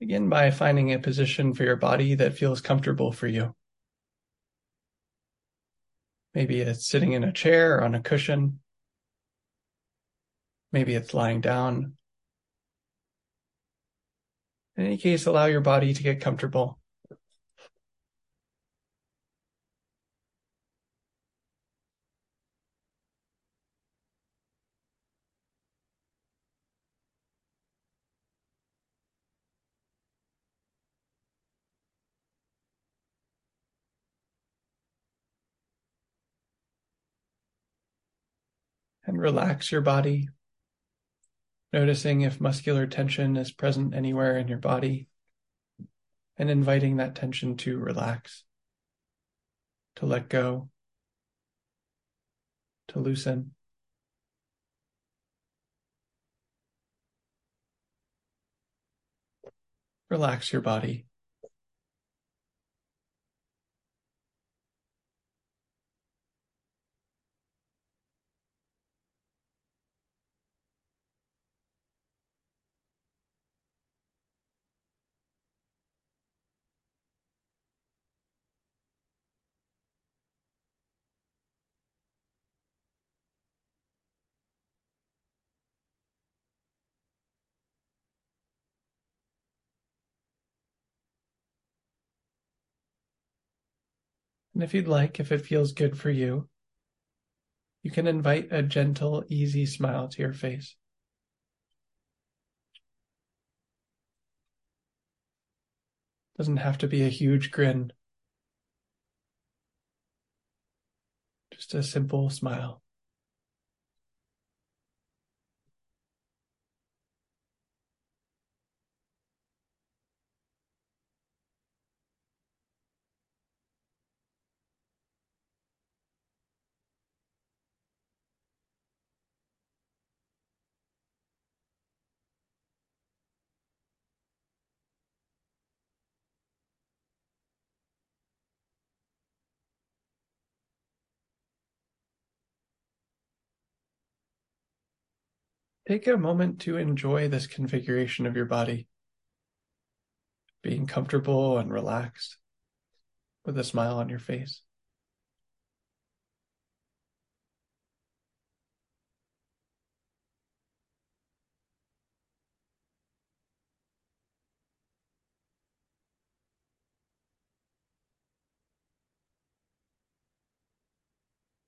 Begin by finding a position for your body that feels comfortable for you. Maybe it's sitting in a chair or on a cushion. Maybe it's lying down. In any case, allow your body to get comfortable. Relax your body, noticing if muscular tension is present anywhere in your body, and inviting that tension to relax, to let go, to loosen. Relax your body. And if you'd like, if it feels good for you, you can invite a gentle, easy smile to your face. Doesn't have to be a huge grin. Just a simple smile. Take a moment to enjoy this configuration of your body, being comfortable and relaxed with a smile on your face.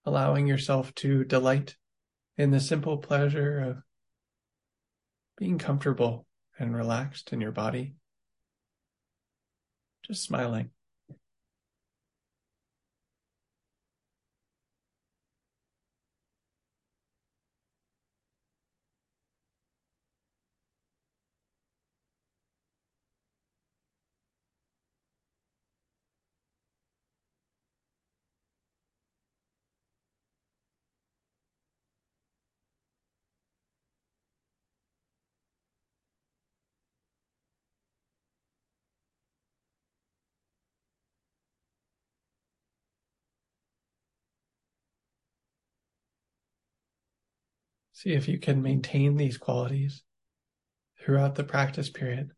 Allowing yourself to delight in the simple pleasure of being comfortable and relaxed in your body, just smiling. See if you can maintain these qualities throughout the practice period,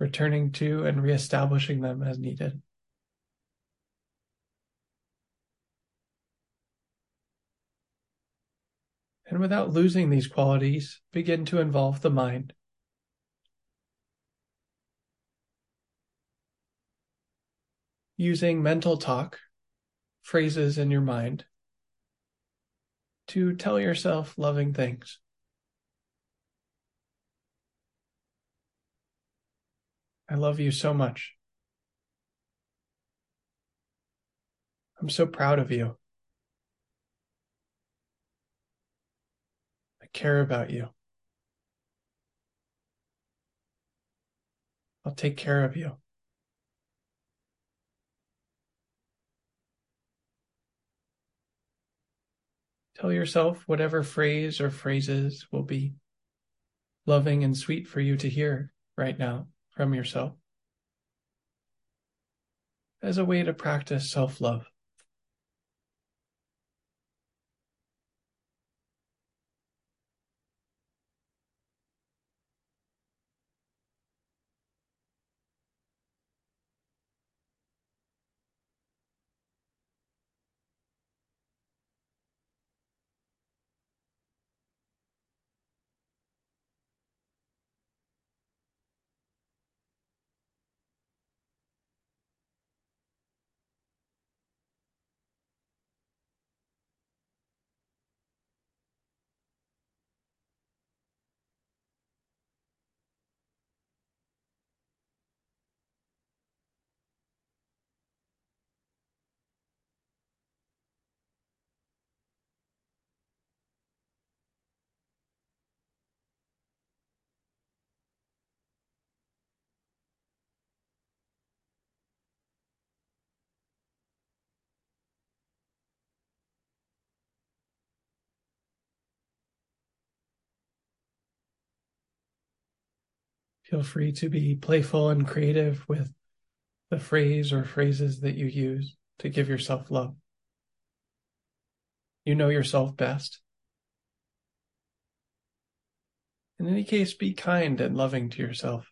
returning to and reestablishing them as needed. And without losing these qualities, begin to involve the mind. Using mental talk, phrases in your mind to tell yourself loving things. I love you so much. I'm so proud of you. I care about you. I'll take care of you. Tell yourself whatever phrase or phrases will be loving and sweet for you to hear right now from yourself as a way to practice self love. Feel free to be playful and creative with the phrase or phrases that you use to give yourself love. You know yourself best. In any case, be kind and loving to yourself.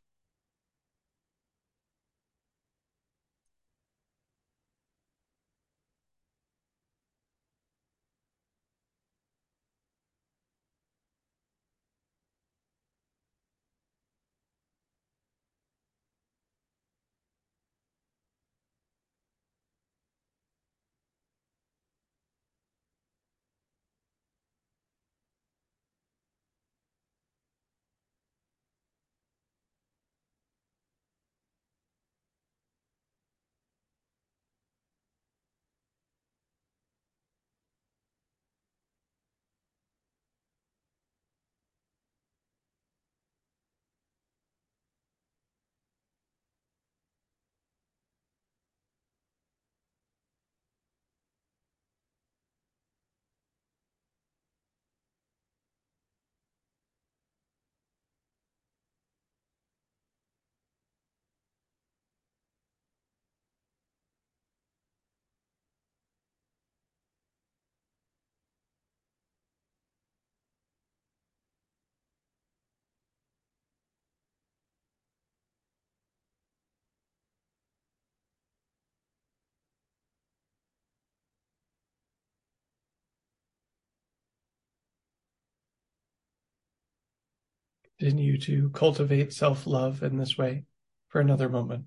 Continue to cultivate self love in this way for another moment.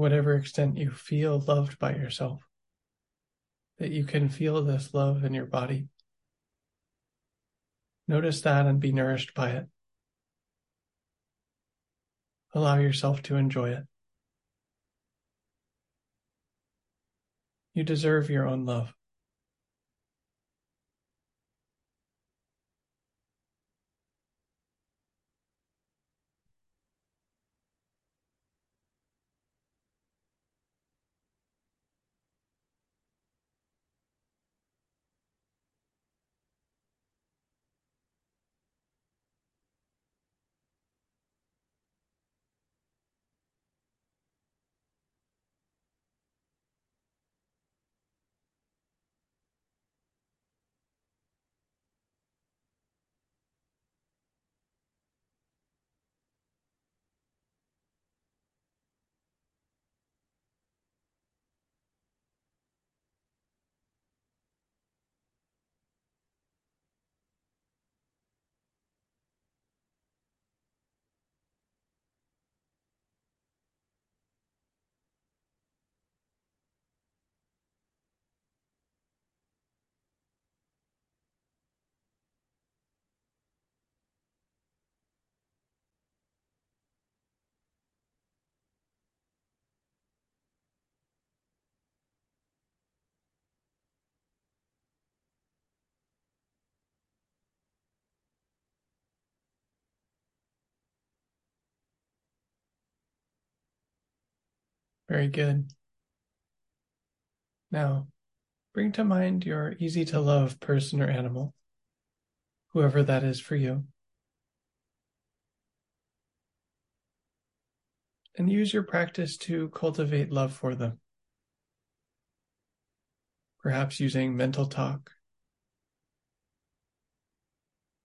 Whatever extent you feel loved by yourself, that you can feel this love in your body. Notice that and be nourished by it. Allow yourself to enjoy it. You deserve your own love. Very good. Now, bring to mind your easy to love person or animal, whoever that is for you. and use your practice to cultivate love for them. Perhaps using mental talk,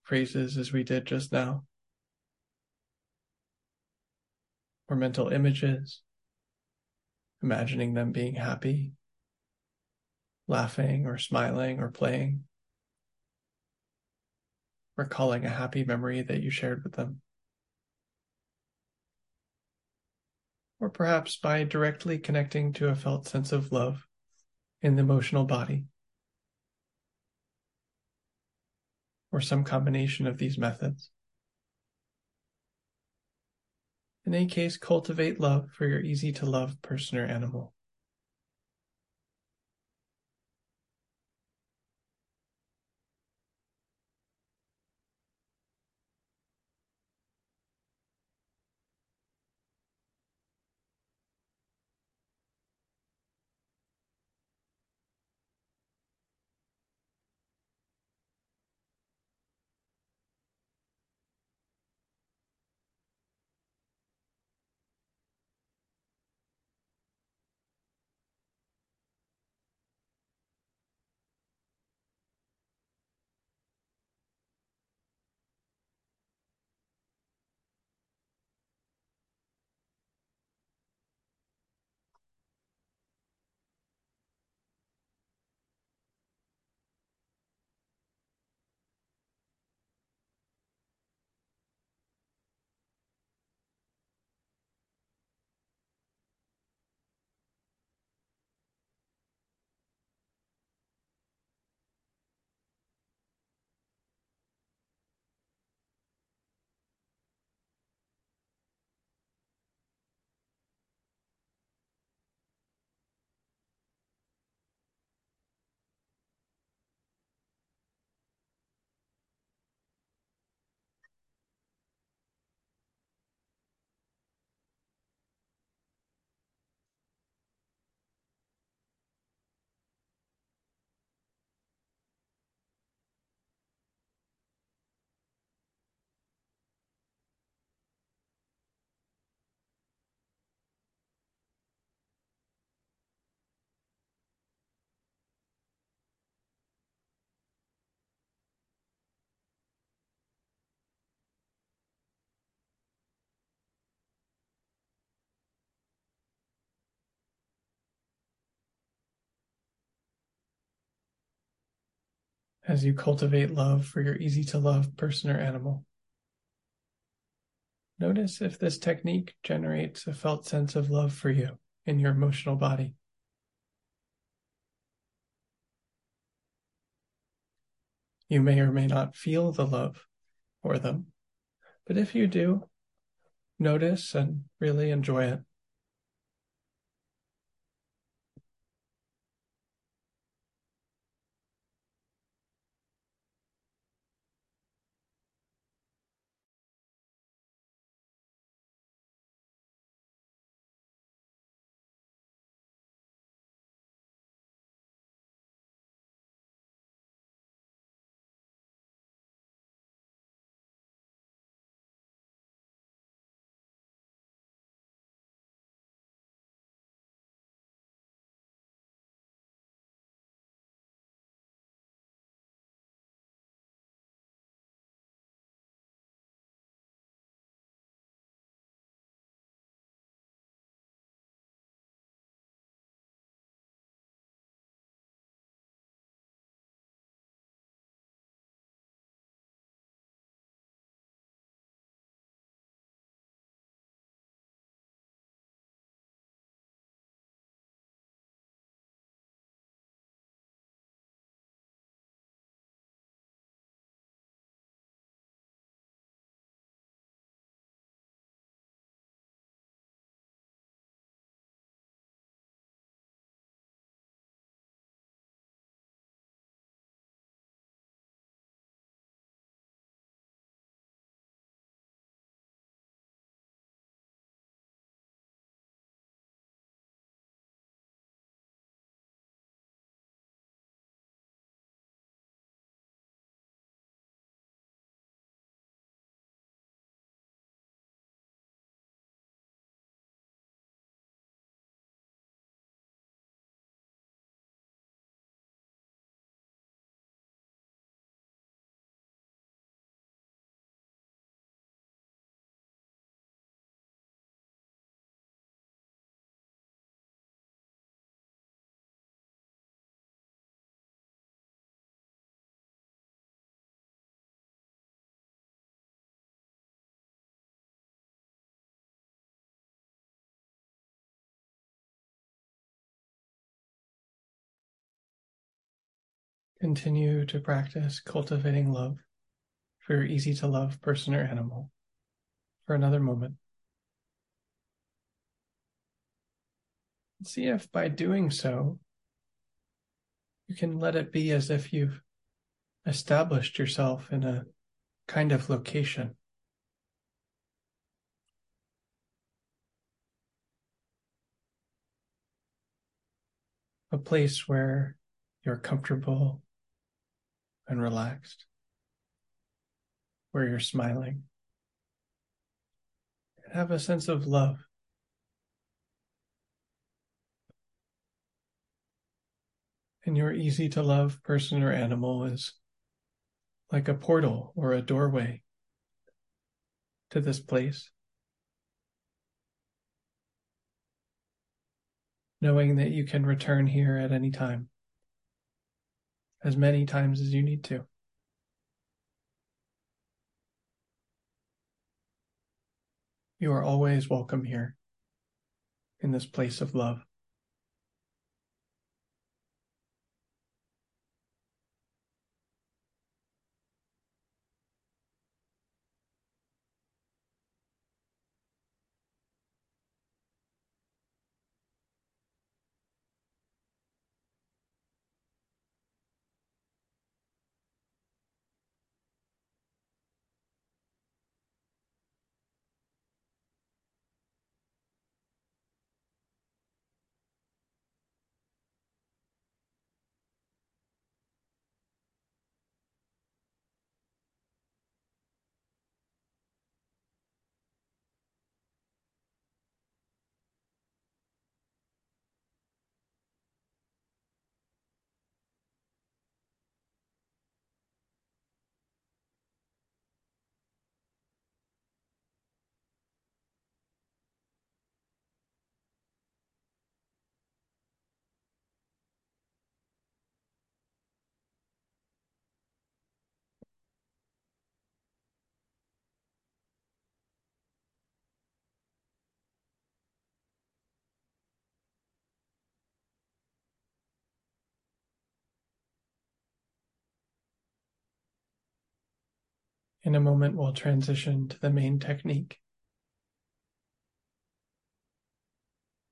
phrases as we did just now, or mental images, imagining them being happy, laughing or smiling or playing, recalling a happy memory that you shared with them. Or perhaps by directly connecting to a felt sense of love in the emotional body, or some combination of these methods. In any case, cultivate love for your easy to love person or animal. As you cultivate love for your easy to love person or animal. Notice if this technique generates a felt sense of love for you in your emotional body. You may or may not feel the love for them, but if you do, notice and really enjoy it. Continue to practice cultivating love for your easy to love person or animal for another moment. See if by doing so, you can let it be as if you've established yourself in a kind of location. A place where you're comfortable and relaxed, where you're smiling, and have a sense of love. And your easy to love person or animal is like a portal or a doorway to this place. Knowing that you can return here at any time, as many times as you need to. You are always welcome here in this place of love. In a moment, we'll transition to the main technique.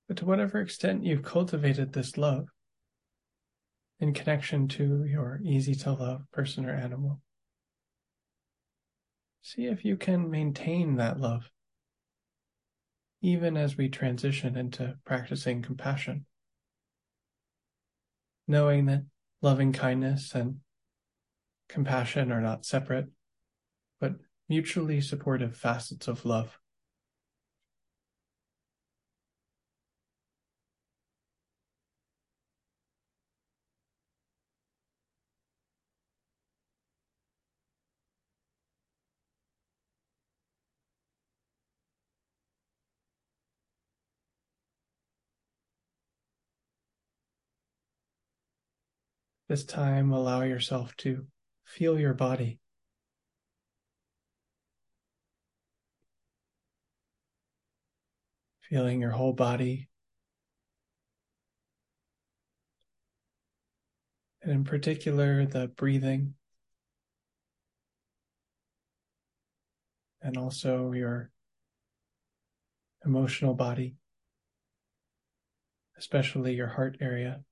But to whatever extent you've cultivated this love in connection to your easy to love person or animal, see if you can maintain that love even as we transition into practicing compassion. Knowing that loving kindness and compassion are not separate, mutually supportive facets of love. This time, allow yourself to feel your body. Feeling your whole body. And in particular, the breathing. And also your emotional body, especially your heart area.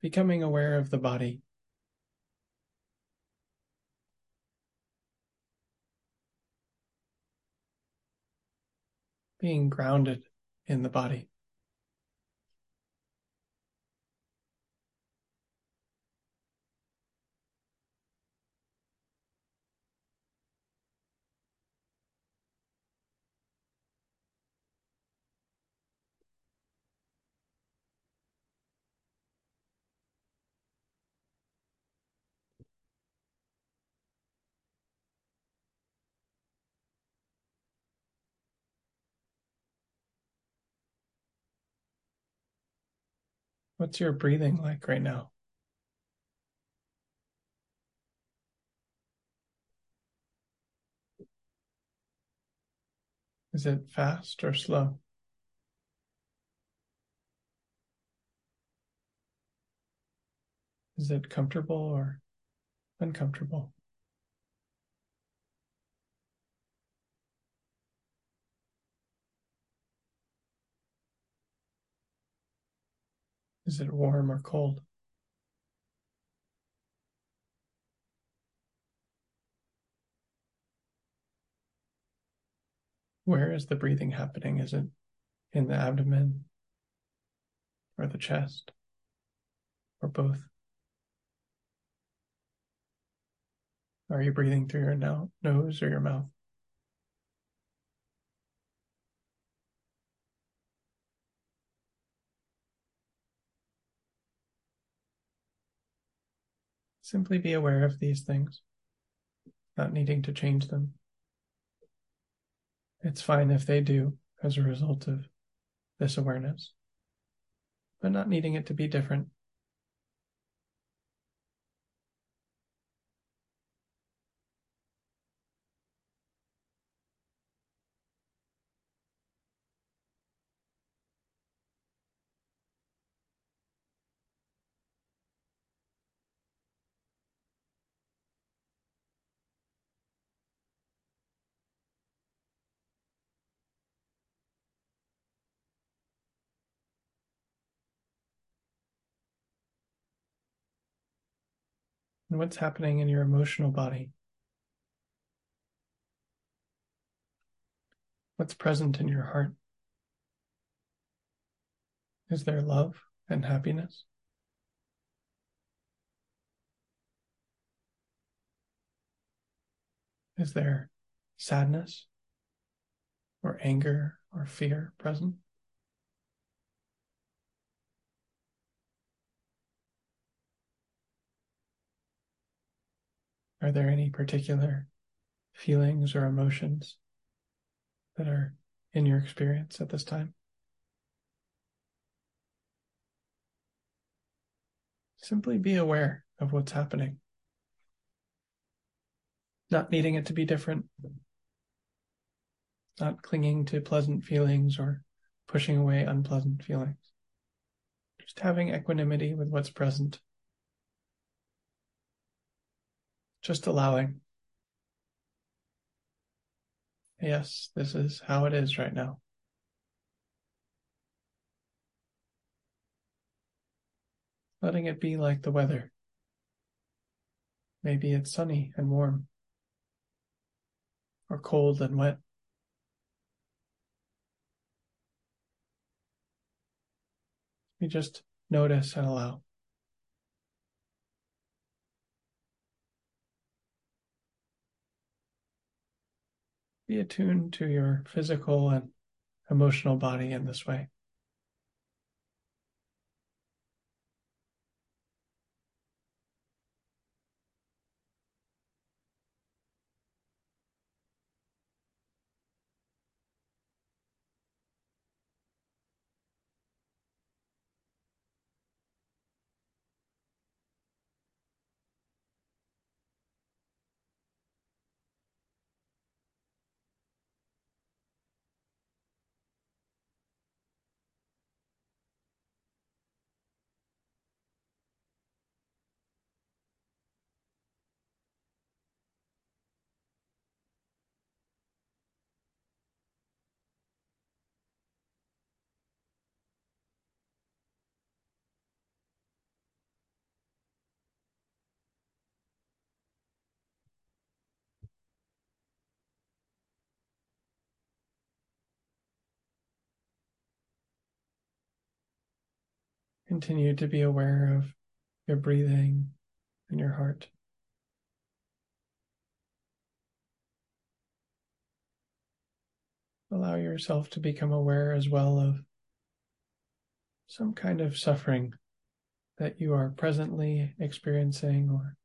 Becoming aware of the body being grounded in the body. What's your breathing like right now? Is it fast or slow? Is it comfortable or uncomfortable? Is it warm or cold? Where is the breathing happening? Is it in the abdomen or the chest or both? Are you breathing through your no- nose or your mouth? Simply be aware of these things, not needing to change them. It's fine if they do as a result of this awareness, but not needing it to be different. And what's happening in your emotional body. What's present in your heart? Is there love and happiness? Is there sadness or anger or fear present? Are there any particular feelings or emotions that are in your experience at this time? Simply be aware of what's happening, not needing it to be different, not clinging to pleasant feelings or pushing away unpleasant feelings. Just having equanimity with what's present just allowing. Yes, this is how it is right now. Letting it be like the weather. Maybe it's sunny and warm, or cold and wet. We just notice and allow. Be attuned to your physical and emotional body in this way. Continue to be aware of your breathing and your heart. Allow yourself to become aware as well of some kind of suffering that you are presently experiencing or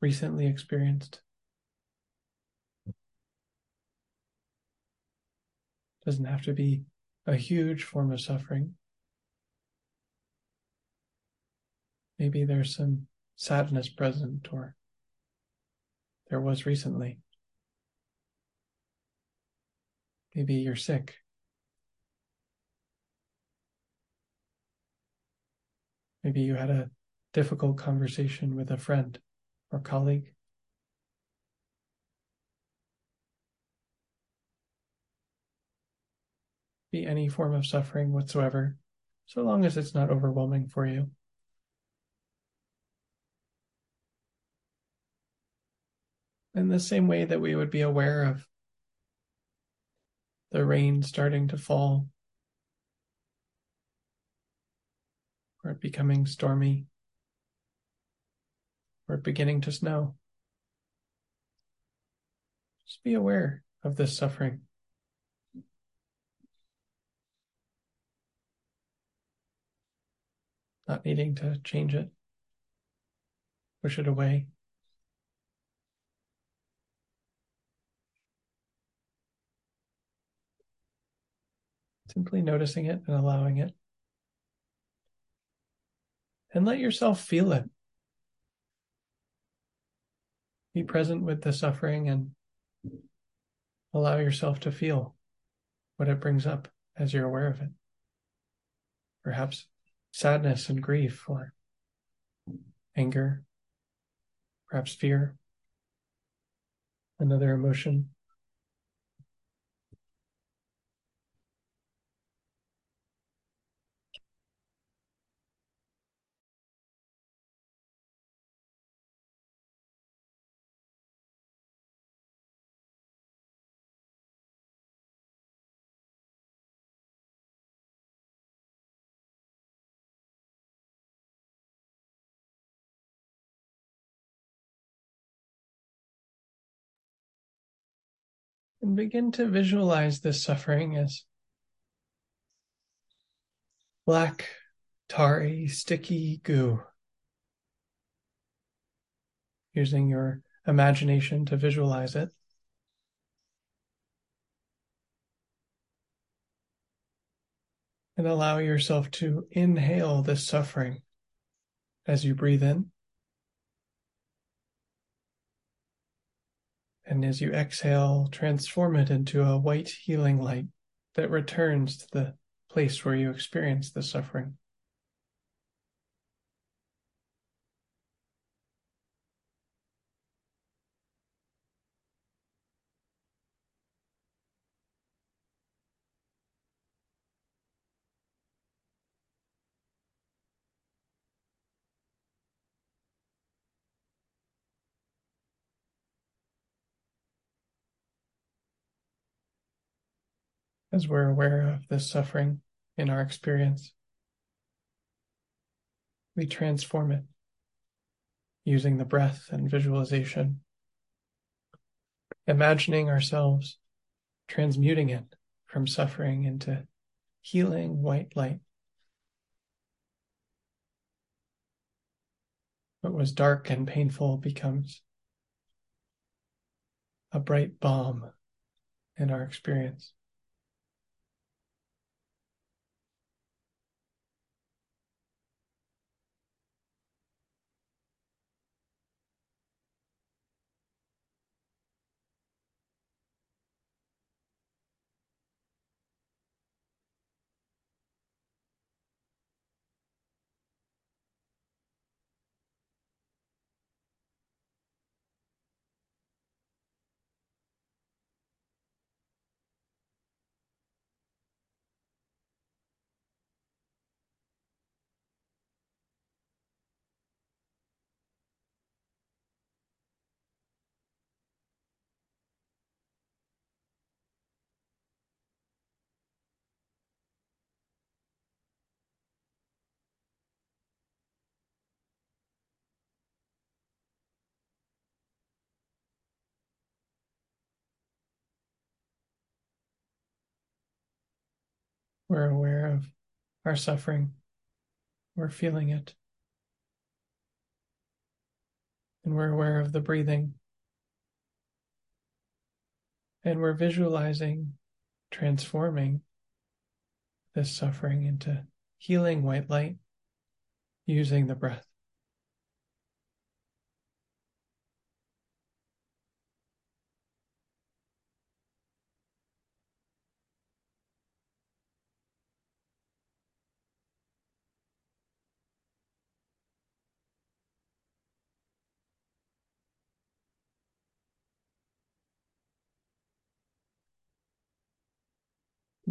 recently experienced. Doesn't have to be a huge form of suffering. Maybe there's some sadness present, or there was recently. Maybe you're sick. Maybe you had a difficult conversation with a friend or colleague. Be any form of suffering whatsoever, so long as it's not overwhelming for you. In the same way that we would be aware of the rain starting to fall or it becoming stormy or it beginning to snow. Just be aware of this suffering. Not needing to change it, push it away. Simply noticing it and allowing it. And let yourself feel it. Be present with the suffering and allow yourself to feel what it brings up as you're aware of it. Perhaps sadness and grief, or anger, perhaps fear, another emotion. And begin to visualize this suffering as black, tarry, sticky goo. Using your imagination to visualize it. And allow yourself to inhale this suffering as you breathe in. And as you exhale, transform it into a white healing light that returns to the place where you experience the suffering. As we're aware of this suffering in our experience. We transform it using the breath and visualization, imagining ourselves transmuting it from suffering into healing white light. What was dark and painful becomes a bright balm in our experience. We're aware of our suffering. We're feeling it. And we're aware of the breathing. And we're visualizing transforming this suffering into healing white light using the breath.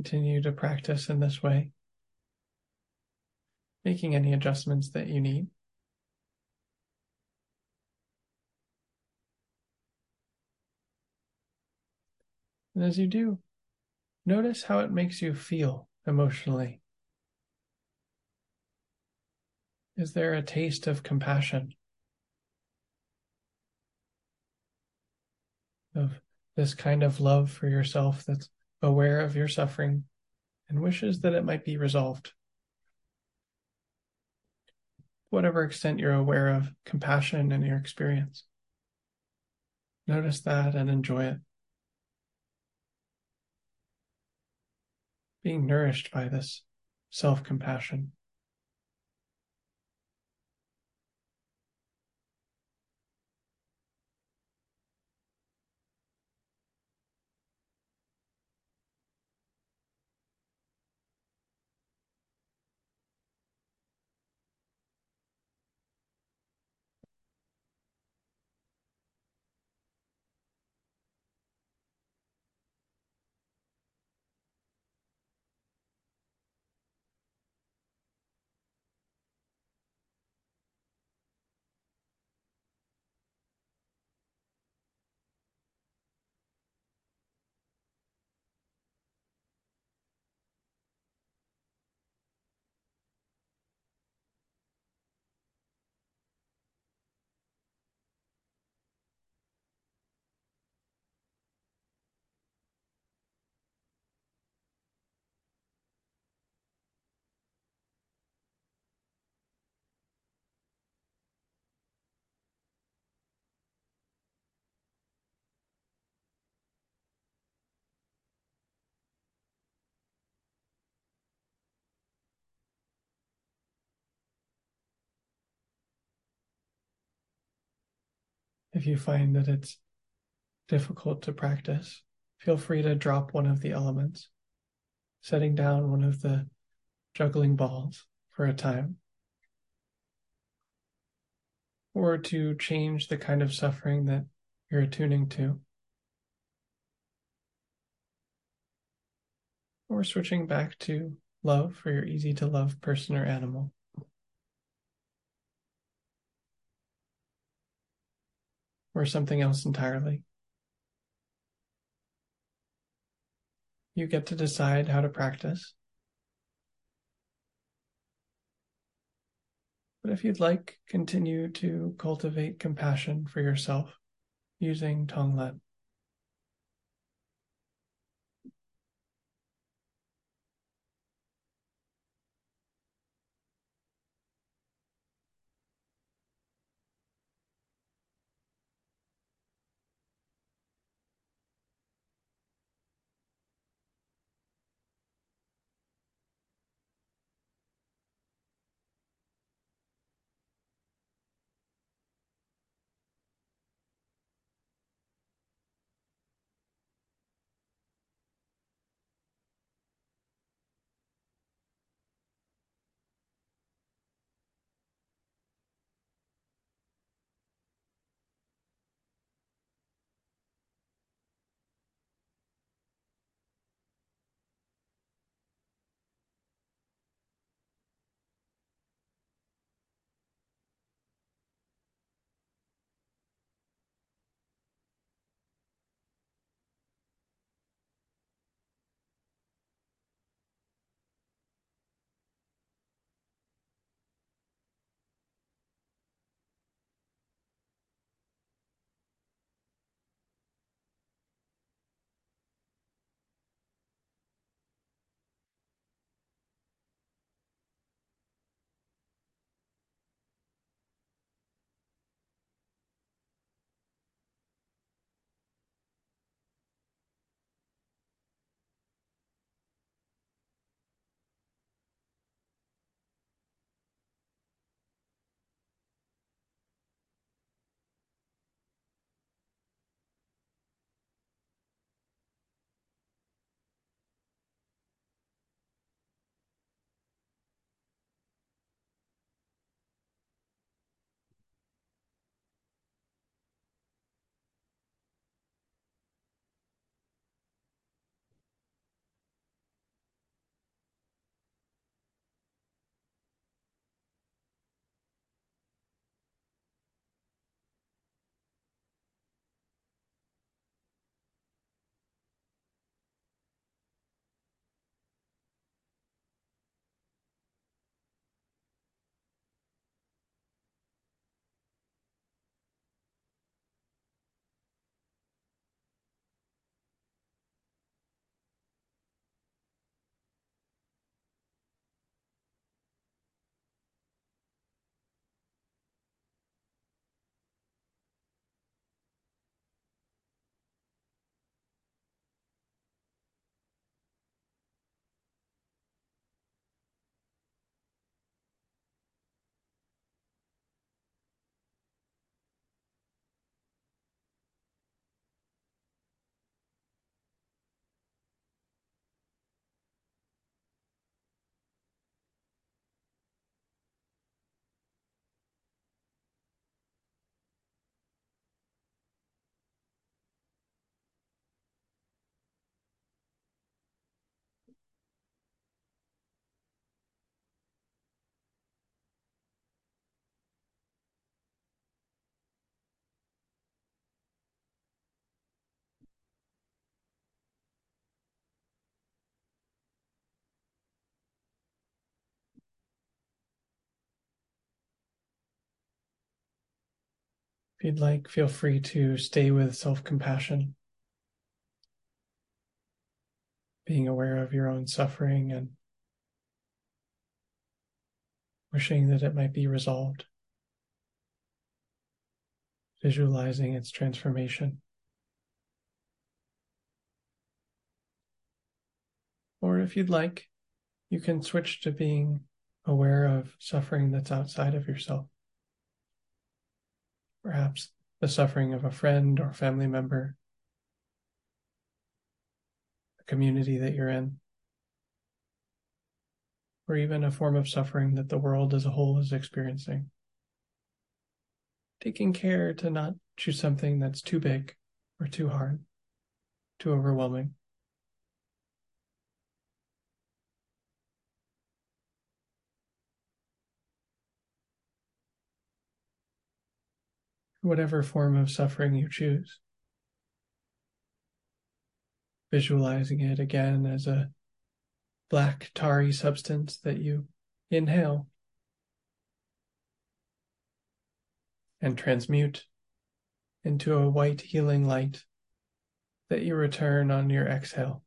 Continue to practice in this way, making any adjustments that you need. And as you do, notice how it makes you feel emotionally. Is there a taste of compassion? Of this kind of love for yourself that's aware of your suffering and wishes that it might be resolved. Whatever extent you're aware of compassion in your experience, notice that and enjoy it. Being nourished by this self compassion. If you find that it's difficult to practice, feel free to drop one of the elements, setting down one of the juggling balls for a time, or to change the kind of suffering that you're attuning to, or switching back to love for your easy to love person or animal. Or something else entirely. You get to decide how to practice. But if you'd like, continue to cultivate compassion for yourself using Tonglen. If you'd like, feel free to stay with self compassion, being aware of your own suffering and wishing that it might be resolved, visualizing its transformation. Or if you'd like, you can switch to being aware of suffering that's outside of yourself. Perhaps the suffering of a friend or family member, the community that you're in, or even a form of suffering that the world as a whole is experiencing. Taking care to not choose something that's too big or too hard, too overwhelming. Whatever form of suffering you choose. Visualizing it again as a black tarry substance that you inhale and transmute into a white healing light that you return on your exhale.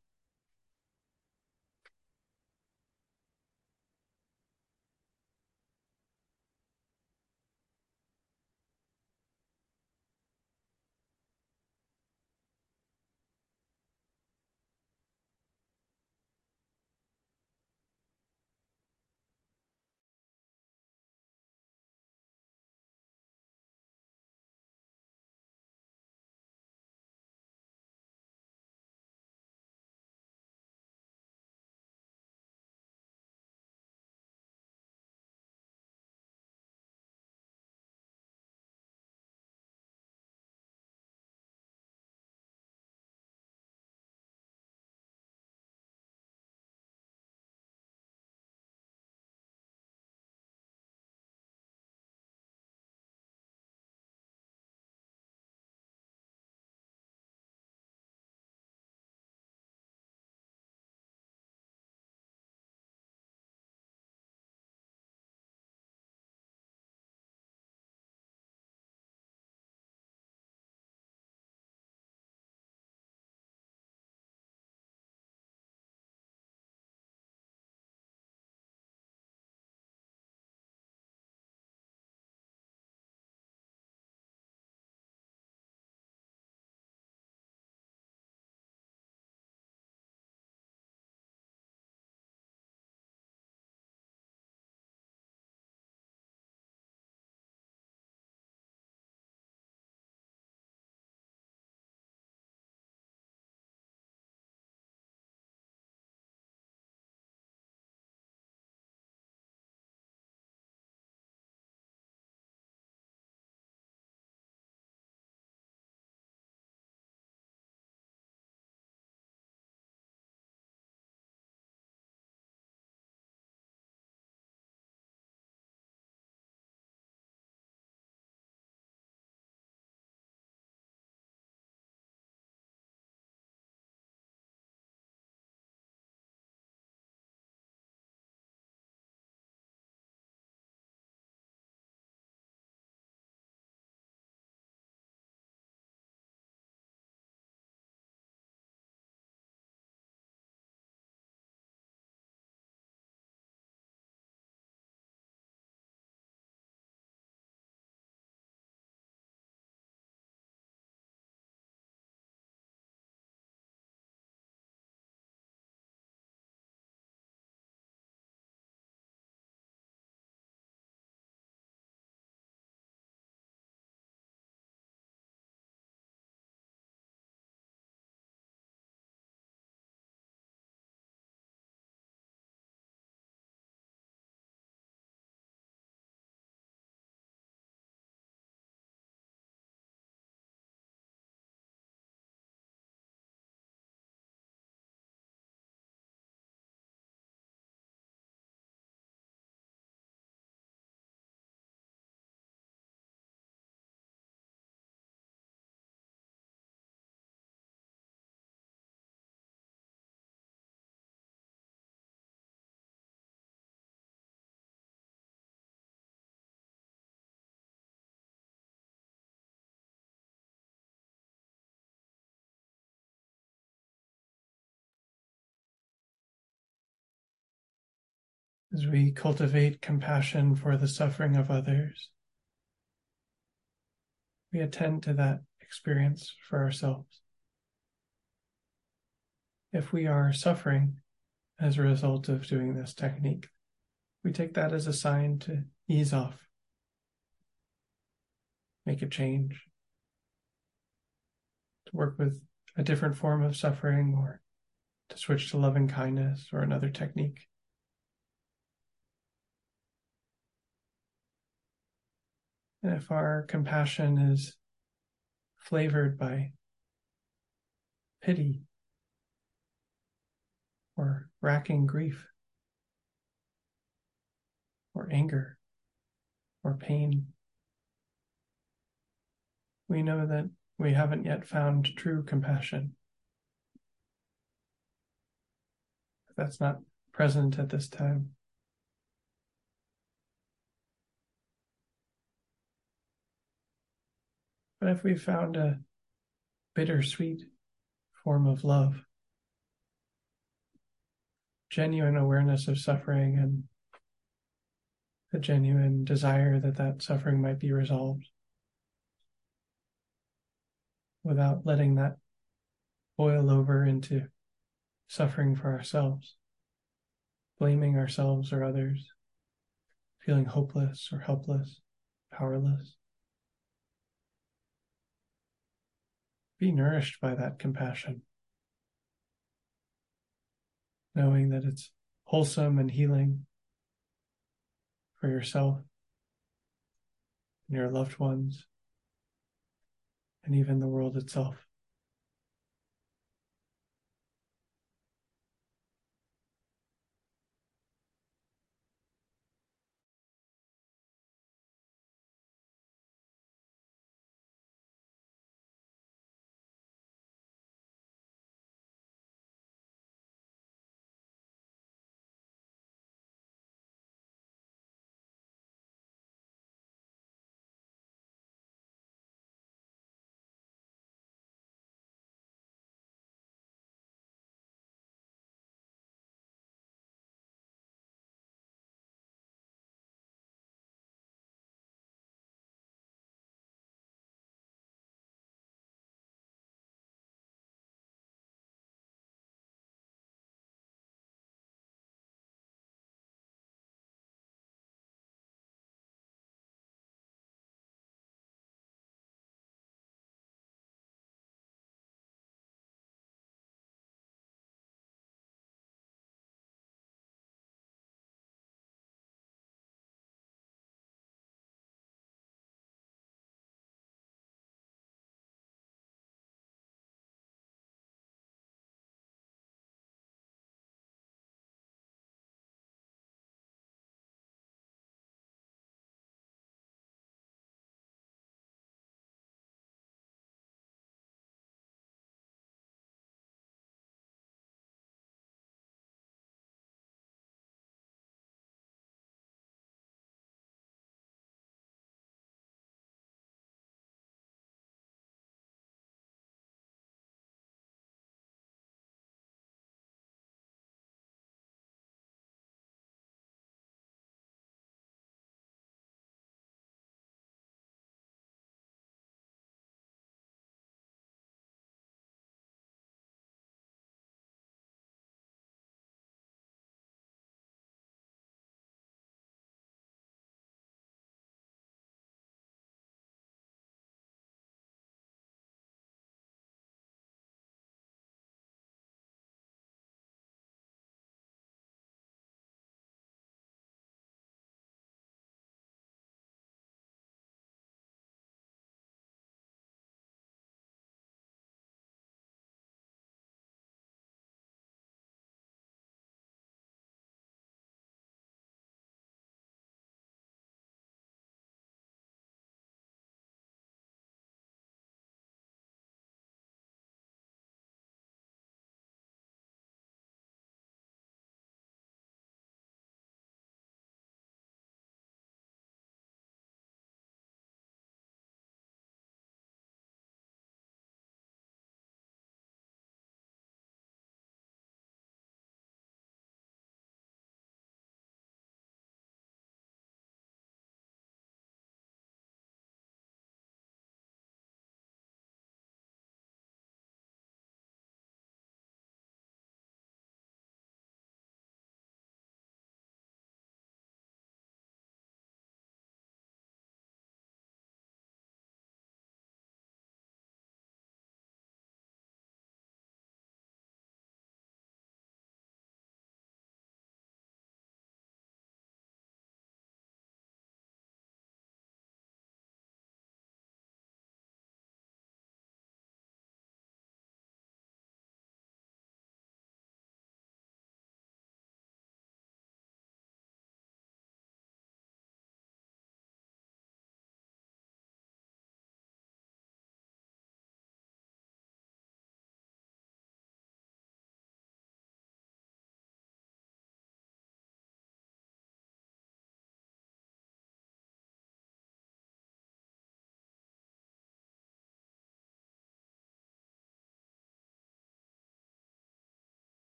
As we cultivate compassion for the suffering of others, we attend to that experience for ourselves. If we are suffering as a result of doing this technique, we take that as a sign to ease off, make a change, to work with a different form of suffering or to switch to loving kindness or another technique. And if our compassion is flavored by pity or racking grief or anger or pain, we know that we haven't yet found true compassion. That's not present at this time. But if we found a bittersweet form of love, genuine awareness of suffering and a genuine desire that that suffering might be resolved without letting that boil over into suffering for ourselves, blaming ourselves or others, feeling hopeless or helpless, powerless. Be nourished by that compassion, knowing that it's wholesome and healing for yourself and your loved ones and even the world itself.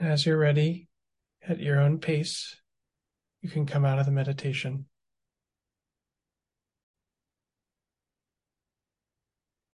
As you're ready, at your own pace, you can come out of the meditation.